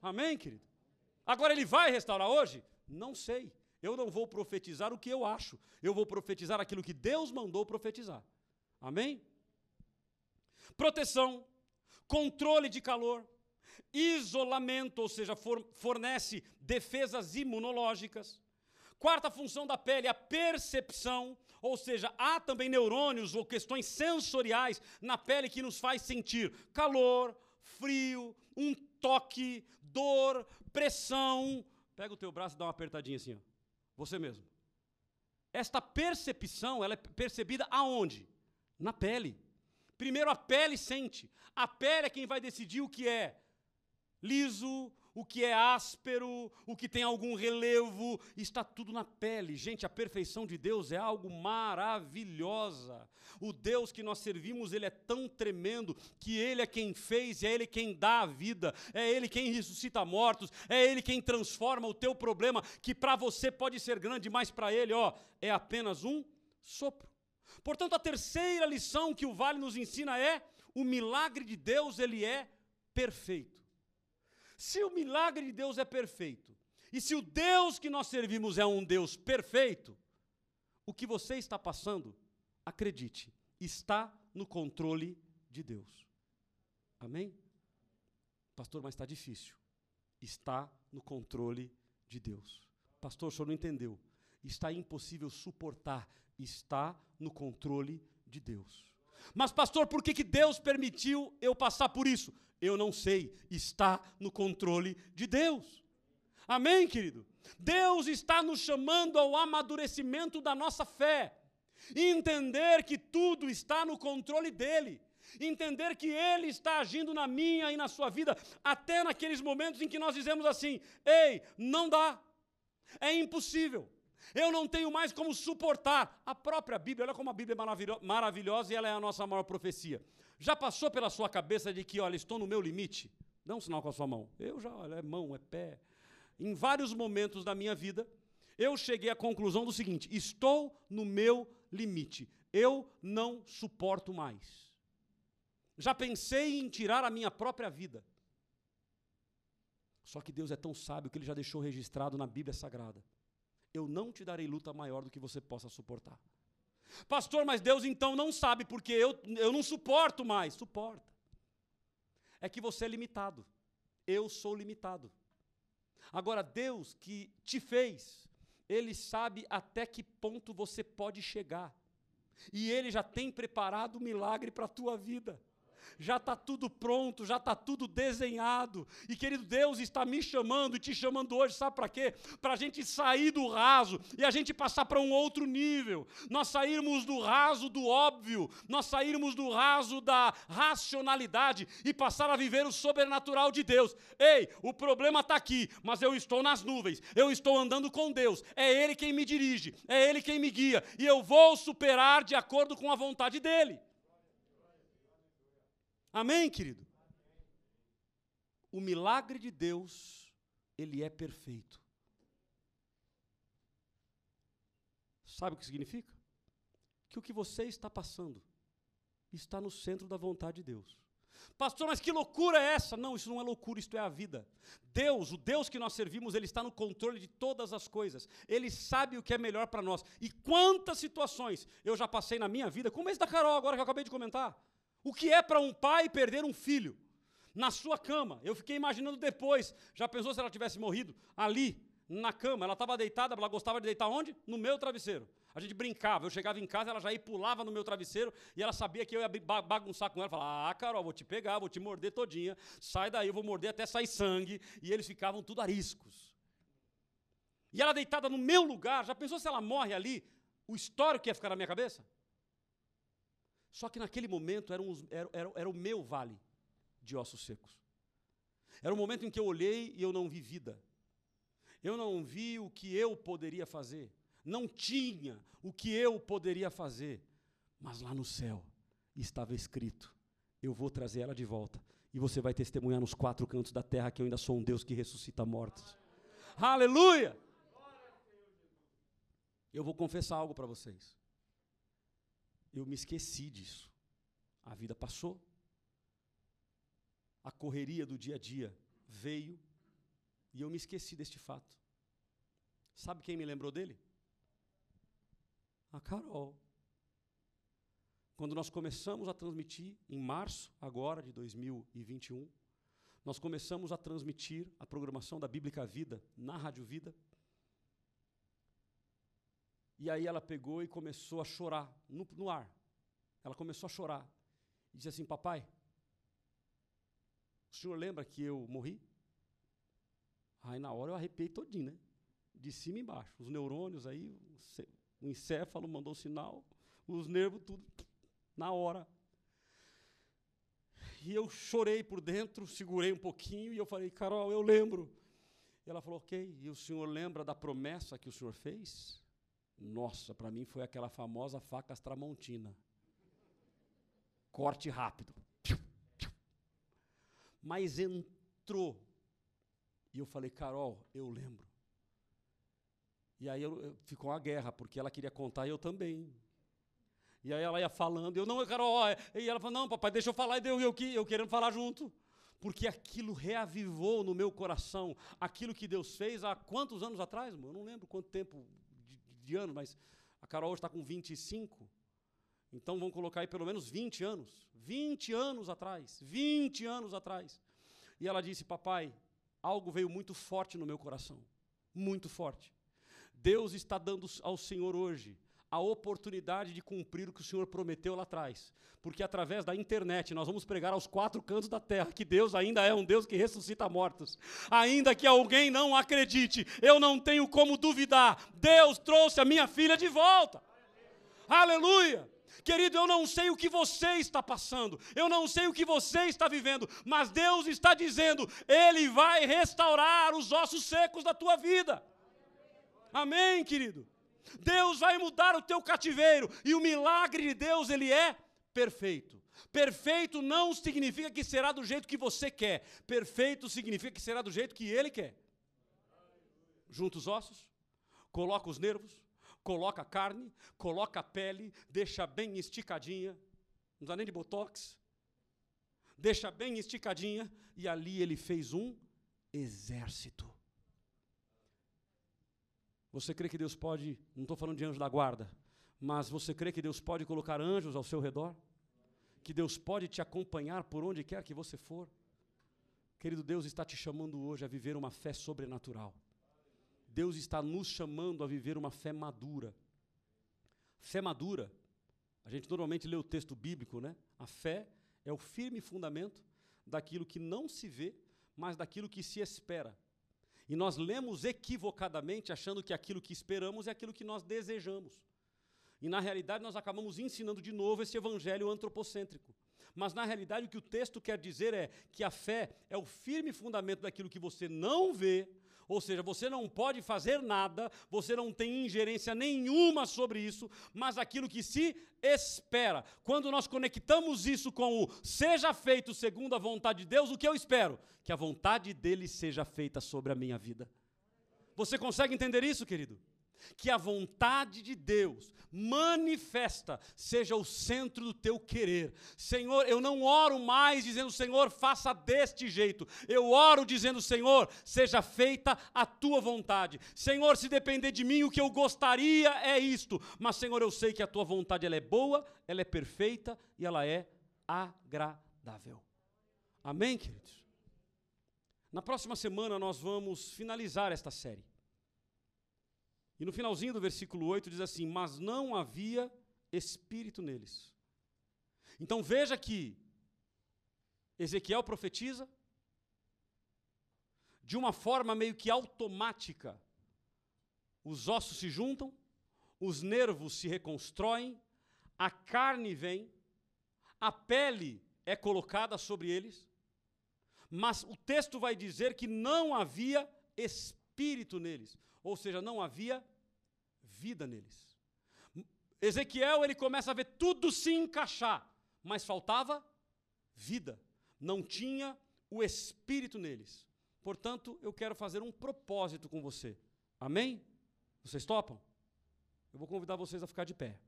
Amém, querido? Agora ele vai restaurar hoje? Não sei. Eu não vou profetizar o que eu acho. Eu vou profetizar aquilo que Deus mandou profetizar. Amém? Proteção, controle de calor, isolamento, ou seja, fornece defesas imunológicas. Quarta função da pele, a percepção, ou seja, há também neurônios ou questões sensoriais na pele que nos faz sentir calor, frio, um toque, dor, pressão. Pega o teu braço e dá uma apertadinha assim, ó. Você mesmo. Esta percepção, ela é percebida aonde? Na pele. Primeiro a pele sente. A pele é quem vai decidir o que é liso, o que é áspero, o que tem algum relevo, está tudo na pele. Gente, a perfeição de Deus é algo maravilhosa. O Deus que nós servimos, ele é tão tremendo que ele é quem fez, é ele quem dá a vida, é ele quem ressuscita mortos, é ele quem transforma o teu problema, que para você pode ser grande, mas para ele, ó, é apenas um sopro. Portanto, a terceira lição que o vale nos ensina é: o milagre de Deus, ele é perfeito. Se o milagre de Deus é perfeito, e se o Deus que nós servimos é um Deus perfeito, o que você está passando, acredite, está no controle de Deus. Amém? Pastor, mas está difícil. Está no controle de Deus. Pastor, o senhor não entendeu. Está impossível suportar. Está no controle de Deus. Mas, pastor, por que, que Deus permitiu eu passar por isso? Eu não sei, está no controle de Deus. Amém, querido? Deus está nos chamando ao amadurecimento da nossa fé. Entender que tudo está no controle dEle. Entender que Ele está agindo na minha e na sua vida, até naqueles momentos em que nós dizemos assim: ei, não dá, é impossível. Eu não tenho mais como suportar. A própria Bíblia, olha como a Bíblia é maravilhosa e ela é a nossa maior profecia. Já passou pela sua cabeça de que, olha, estou no meu limite? Dá um sinal com a sua mão. Eu já, olha, é mão, é pé. Em vários momentos da minha vida, eu cheguei à conclusão do seguinte: estou no meu limite. Eu não suporto mais. Já pensei em tirar a minha própria vida. Só que Deus é tão sábio que ele já deixou registrado na Bíblia Sagrada eu não te darei luta maior do que você possa suportar. Pastor, mas Deus então não sabe, porque eu, eu não suporto mais. Suporta. É que você é limitado. Eu sou limitado. Agora, Deus que te fez, Ele sabe até que ponto você pode chegar. E Ele já tem preparado o milagre para a tua vida já está tudo pronto, já está tudo desenhado. E querido, Deus está me chamando e te chamando hoje, sabe para quê? Para a gente sair do raso e a gente passar para um outro nível. Nós sairmos do raso do óbvio, nós sairmos do raso da racionalidade e passar a viver o sobrenatural de Deus. Ei, o problema está aqui, mas eu estou nas nuvens, eu estou andando com Deus, é Ele quem me dirige, é Ele quem me guia, e eu vou superar de acordo com a vontade dEle. Amém, querido? O milagre de Deus, ele é perfeito. Sabe o que significa? Que o que você está passando está no centro da vontade de Deus. Pastor, mas que loucura é essa? Não, isso não é loucura, isto é a vida. Deus, o Deus que nós servimos, ele está no controle de todas as coisas. Ele sabe o que é melhor para nós. E quantas situações eu já passei na minha vida, como esse da Carol agora que eu acabei de comentar. O que é para um pai perder um filho? Na sua cama. Eu fiquei imaginando depois. Já pensou se ela tivesse morrido? Ali, na cama. Ela estava deitada, ela gostava de deitar onde? No meu travesseiro. A gente brincava, eu chegava em casa, ela já ia pulava no meu travesseiro e ela sabia que eu ia bagunçar com ela. Falava, ah, Carol, vou te pegar, vou te morder todinha, sai daí, eu vou morder até sair sangue. E eles ficavam tudo ariscos. E ela deitada no meu lugar, já pensou se ela morre ali? O histórico que ia ficar na minha cabeça? Só que naquele momento era, era, era, era o meu vale de ossos secos. Era o momento em que eu olhei e eu não vi vida. Eu não vi o que eu poderia fazer não tinha o que eu poderia fazer, mas lá no céu estava escrito: eu vou trazer ela de volta, e você vai testemunhar nos quatro cantos da terra que eu ainda sou um Deus que ressuscita mortos. Aleluia! Eu vou confessar algo para vocês. Eu me esqueci disso. A vida passou. A correria do dia a dia veio e eu me esqueci deste fato. Sabe quem me lembrou dele? A Carol. Quando nós começamos a transmitir, em março agora de 2021, nós começamos a transmitir a programação da Bíblica Vida na Rádio Vida. E aí ela pegou e começou a chorar no, no ar. Ela começou a chorar. E disse assim: Papai, o senhor lembra que eu morri? Aí na hora eu arrepiei todinho, né? De cima e embaixo. Os neurônios aí, o encéfalo mandou sinal, os nervos, tudo na hora. E eu chorei por dentro, segurei um pouquinho e eu falei, Carol, eu lembro. E ela falou, ok, e o senhor lembra da promessa que o senhor fez? Nossa, para mim foi aquela famosa faca tramontina. Corte rápido. Mas entrou. E eu falei, Carol, eu lembro. E aí eu, eu, ficou uma guerra, porque ela queria contar e eu também. E aí ela ia falando, eu, não, Carol, ó, e ela falou, não, papai, deixa eu falar, e eu, eu, eu querendo falar junto. Porque aquilo reavivou no meu coração aquilo que Deus fez há quantos anos atrás, Eu não lembro quanto tempo de, de ano, mas a Carol está com 25. Então vamos colocar aí pelo menos 20 anos. 20 anos atrás. 20 anos atrás. E ela disse: Papai, algo veio muito forte no meu coração. Muito forte. Deus está dando ao Senhor hoje a oportunidade de cumprir o que o Senhor prometeu lá atrás. Porque através da internet nós vamos pregar aos quatro cantos da terra que Deus ainda é um Deus que ressuscita mortos. Ainda que alguém não acredite, eu não tenho como duvidar. Deus trouxe a minha filha de volta. Aleluia! Querido, eu não sei o que você está passando, eu não sei o que você está vivendo, mas Deus está dizendo: Ele vai restaurar os ossos secos da tua vida. Amém, querido? Deus vai mudar o teu cativeiro e o milagre de Deus, ele é perfeito. Perfeito não significa que será do jeito que você quer. Perfeito significa que será do jeito que ele quer. Junta os ossos, coloca os nervos, coloca a carne, coloca a pele, deixa bem esticadinha, não dá nem de botox. Deixa bem esticadinha e ali ele fez um exército. Você crê que Deus pode, não estou falando de anjo da guarda, mas você crê que Deus pode colocar anjos ao seu redor? Que Deus pode te acompanhar por onde quer que você for? Querido, Deus está te chamando hoje a viver uma fé sobrenatural. Deus está nos chamando a viver uma fé madura. Fé madura, a gente normalmente lê o texto bíblico, né? A fé é o firme fundamento daquilo que não se vê, mas daquilo que se espera. E nós lemos equivocadamente achando que aquilo que esperamos é aquilo que nós desejamos. E na realidade nós acabamos ensinando de novo esse evangelho antropocêntrico. Mas na realidade o que o texto quer dizer é que a fé é o firme fundamento daquilo que você não vê, ou seja, você não pode fazer nada, você não tem ingerência nenhuma sobre isso, mas aquilo que se espera. Quando nós conectamos isso com o seja feito segundo a vontade de Deus, o que eu espero? Que a vontade dele seja feita sobre a minha vida. Você consegue entender isso, querido? Que a vontade de Deus manifesta seja o centro do teu querer. Senhor, eu não oro mais dizendo, Senhor, faça deste jeito. Eu oro dizendo, Senhor, seja feita a tua vontade. Senhor, se depender de mim, o que eu gostaria é isto. Mas, Senhor, eu sei que a tua vontade ela é boa, ela é perfeita e ela é agradável. Amém, queridos? Na próxima semana nós vamos finalizar esta série. E no finalzinho do versículo 8 diz assim: Mas não havia espírito neles. Então veja que Ezequiel profetiza, de uma forma meio que automática, os ossos se juntam, os nervos se reconstroem, a carne vem, a pele é colocada sobre eles, mas o texto vai dizer que não havia espírito neles, ou seja, não havia vida neles. Ezequiel, ele começa a ver tudo se encaixar, mas faltava vida. Não tinha o espírito neles. Portanto, eu quero fazer um propósito com você. Amém? Vocês topam? Eu vou convidar vocês a ficar de pé.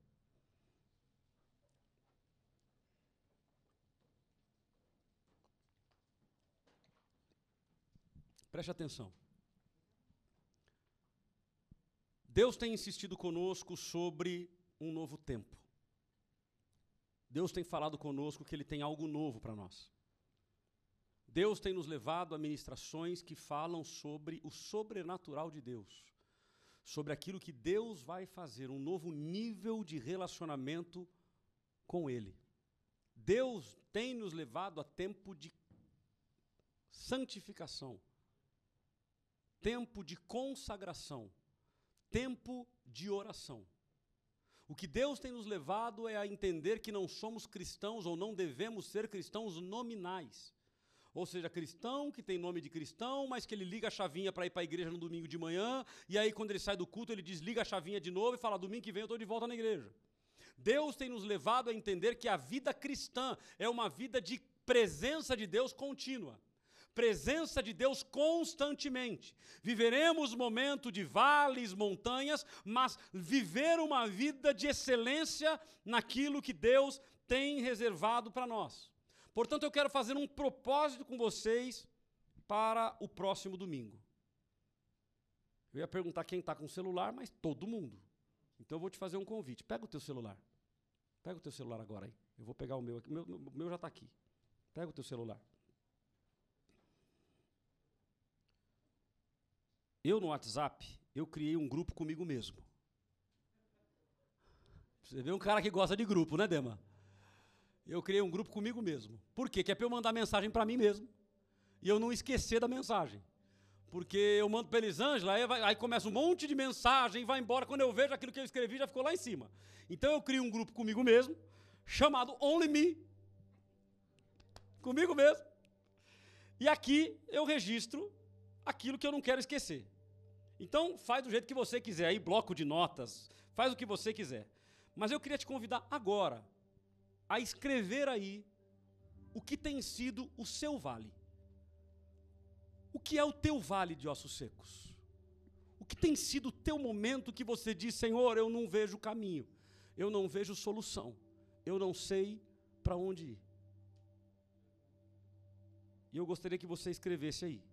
Preste atenção. Deus tem insistido conosco sobre um novo tempo. Deus tem falado conosco que Ele tem algo novo para nós. Deus tem nos levado a ministrações que falam sobre o sobrenatural de Deus, sobre aquilo que Deus vai fazer, um novo nível de relacionamento com Ele. Deus tem nos levado a tempo de santificação, tempo de consagração tempo de oração. O que Deus tem nos levado é a entender que não somos cristãos ou não devemos ser cristãos nominais. Ou seja, cristão que tem nome de cristão, mas que ele liga a chavinha para ir para a igreja no domingo de manhã, e aí quando ele sai do culto, ele desliga a chavinha de novo e fala: domingo que vem eu estou de volta na igreja. Deus tem nos levado a entender que a vida cristã é uma vida de presença de Deus contínua presença de Deus constantemente. Viveremos momento de vales, montanhas, mas viver uma vida de excelência naquilo que Deus tem reservado para nós. Portanto, eu quero fazer um propósito com vocês para o próximo domingo. Eu ia perguntar quem está com o celular, mas todo mundo. Então eu vou te fazer um convite. Pega o teu celular. Pega o teu celular agora aí. Eu vou pegar o meu aqui. O meu, meu já está aqui. Pega o teu celular. Eu no WhatsApp, eu criei um grupo comigo mesmo. Você vê um cara que gosta de grupo, né, Dema? Eu criei um grupo comigo mesmo. Por quê? Que é para eu mandar mensagem para mim mesmo. E eu não esquecer da mensagem. Porque eu mando para Elisângela, aí, aí começa um monte de mensagem, vai embora. Quando eu vejo aquilo que eu escrevi, já ficou lá em cima. Então eu crio um grupo comigo mesmo, chamado Only Me. Comigo mesmo. E aqui eu registro aquilo que eu não quero esquecer. Então, faz do jeito que você quiser, aí bloco de notas, faz o que você quiser. Mas eu queria te convidar agora a escrever aí o que tem sido o seu vale. O que é o teu vale de ossos secos? O que tem sido o teu momento que você diz, Senhor, eu não vejo caminho, eu não vejo solução, eu não sei para onde ir. E eu gostaria que você escrevesse aí.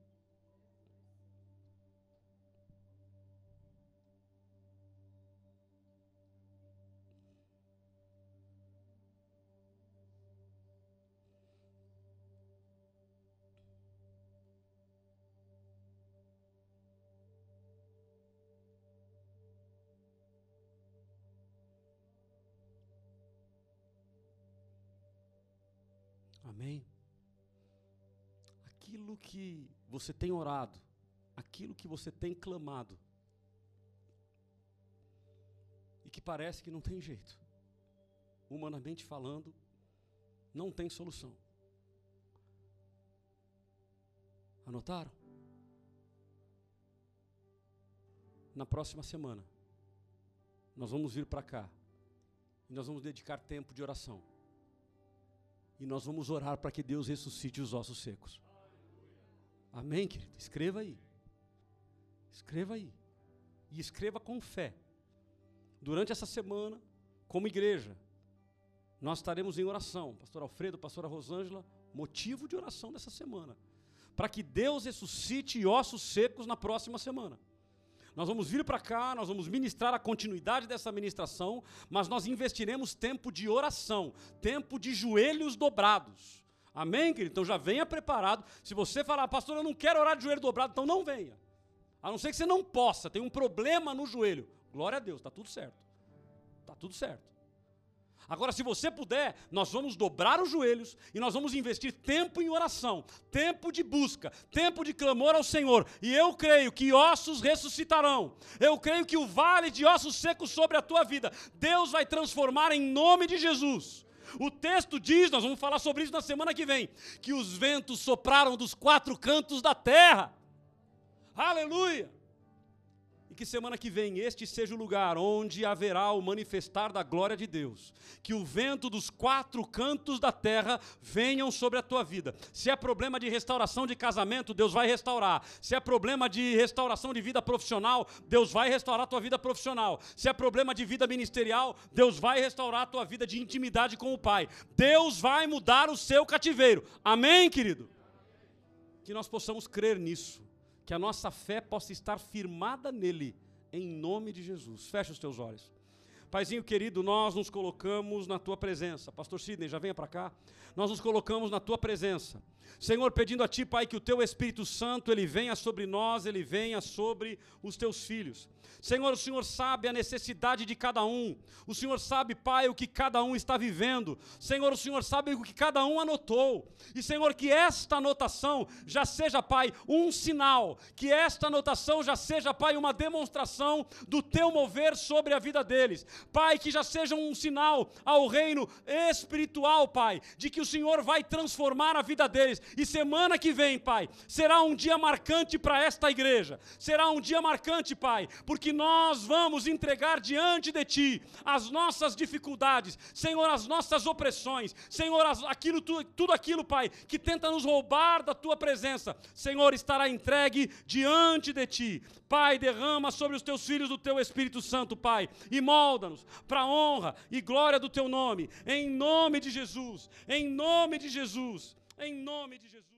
Que você tem orado, aquilo que você tem clamado, e que parece que não tem jeito, humanamente falando, não tem solução. Anotaram? Na próxima semana, nós vamos vir para cá e nós vamos dedicar tempo de oração. E nós vamos orar para que Deus ressuscite os ossos secos. Amém, querido? Escreva aí. Escreva aí. e escreva com fé. Durante essa semana, como igreja, nós estaremos em oração. Pastor Alfredo, pastora Rosângela, motivo de oração dessa semana. Para que Deus ressuscite ossos secos na próxima semana. Nós vamos vir para cá, nós vamos ministrar a continuidade dessa ministração, mas nós investiremos tempo de oração, tempo de joelhos dobrados. Amém, querido? Então já venha preparado. Se você falar, pastor, eu não quero orar de joelho dobrado, então não venha. A não ser que você não possa, tem um problema no joelho. Glória a Deus, está tudo certo. Está tudo certo. Agora, se você puder, nós vamos dobrar os joelhos e nós vamos investir tempo em oração, tempo de busca, tempo de clamor ao Senhor. E eu creio que ossos ressuscitarão. Eu creio que o vale de ossos secos sobre a tua vida, Deus vai transformar em nome de Jesus. O texto diz, nós vamos falar sobre isso na semana que vem, que os ventos sopraram dos quatro cantos da terra. Aleluia! Que semana que vem este seja o lugar onde haverá o manifestar da glória de Deus. Que o vento dos quatro cantos da terra venham sobre a tua vida. Se é problema de restauração de casamento, Deus vai restaurar. Se é problema de restauração de vida profissional, Deus vai restaurar a tua vida profissional. Se é problema de vida ministerial, Deus vai restaurar a tua vida de intimidade com o Pai. Deus vai mudar o seu cativeiro. Amém, querido? Que nós possamos crer nisso que a nossa fé possa estar firmada nele, em nome de Jesus. Fecha os teus olhos. Paizinho querido, nós nos colocamos na tua presença. Pastor Sidney, já venha para cá. Nós nos colocamos na tua presença. Senhor, pedindo a ti, Pai, que o teu Espírito Santo ele venha sobre nós, ele venha sobre os teus filhos. Senhor, o Senhor sabe a necessidade de cada um. O Senhor sabe, Pai, o que cada um está vivendo. Senhor, o Senhor sabe o que cada um anotou. E, Senhor, que esta anotação já seja, Pai, um sinal. Que esta anotação já seja, Pai, uma demonstração do teu mover sobre a vida deles. Pai, que já seja um sinal ao reino espiritual, Pai, de que o Senhor vai transformar a vida deles. E semana que vem, Pai, será um dia marcante para esta igreja. Será um dia marcante, Pai, porque que nós vamos entregar diante de Ti as nossas dificuldades, Senhor, as nossas opressões, Senhor, aquilo, tudo aquilo, Pai, que tenta nos roubar da Tua presença, Senhor, estará entregue diante de Ti. Pai, derrama sobre os Teus filhos o Teu Espírito Santo, Pai, e molda-nos para a honra e glória do Teu nome, em nome de Jesus, em nome de Jesus, em nome de Jesus.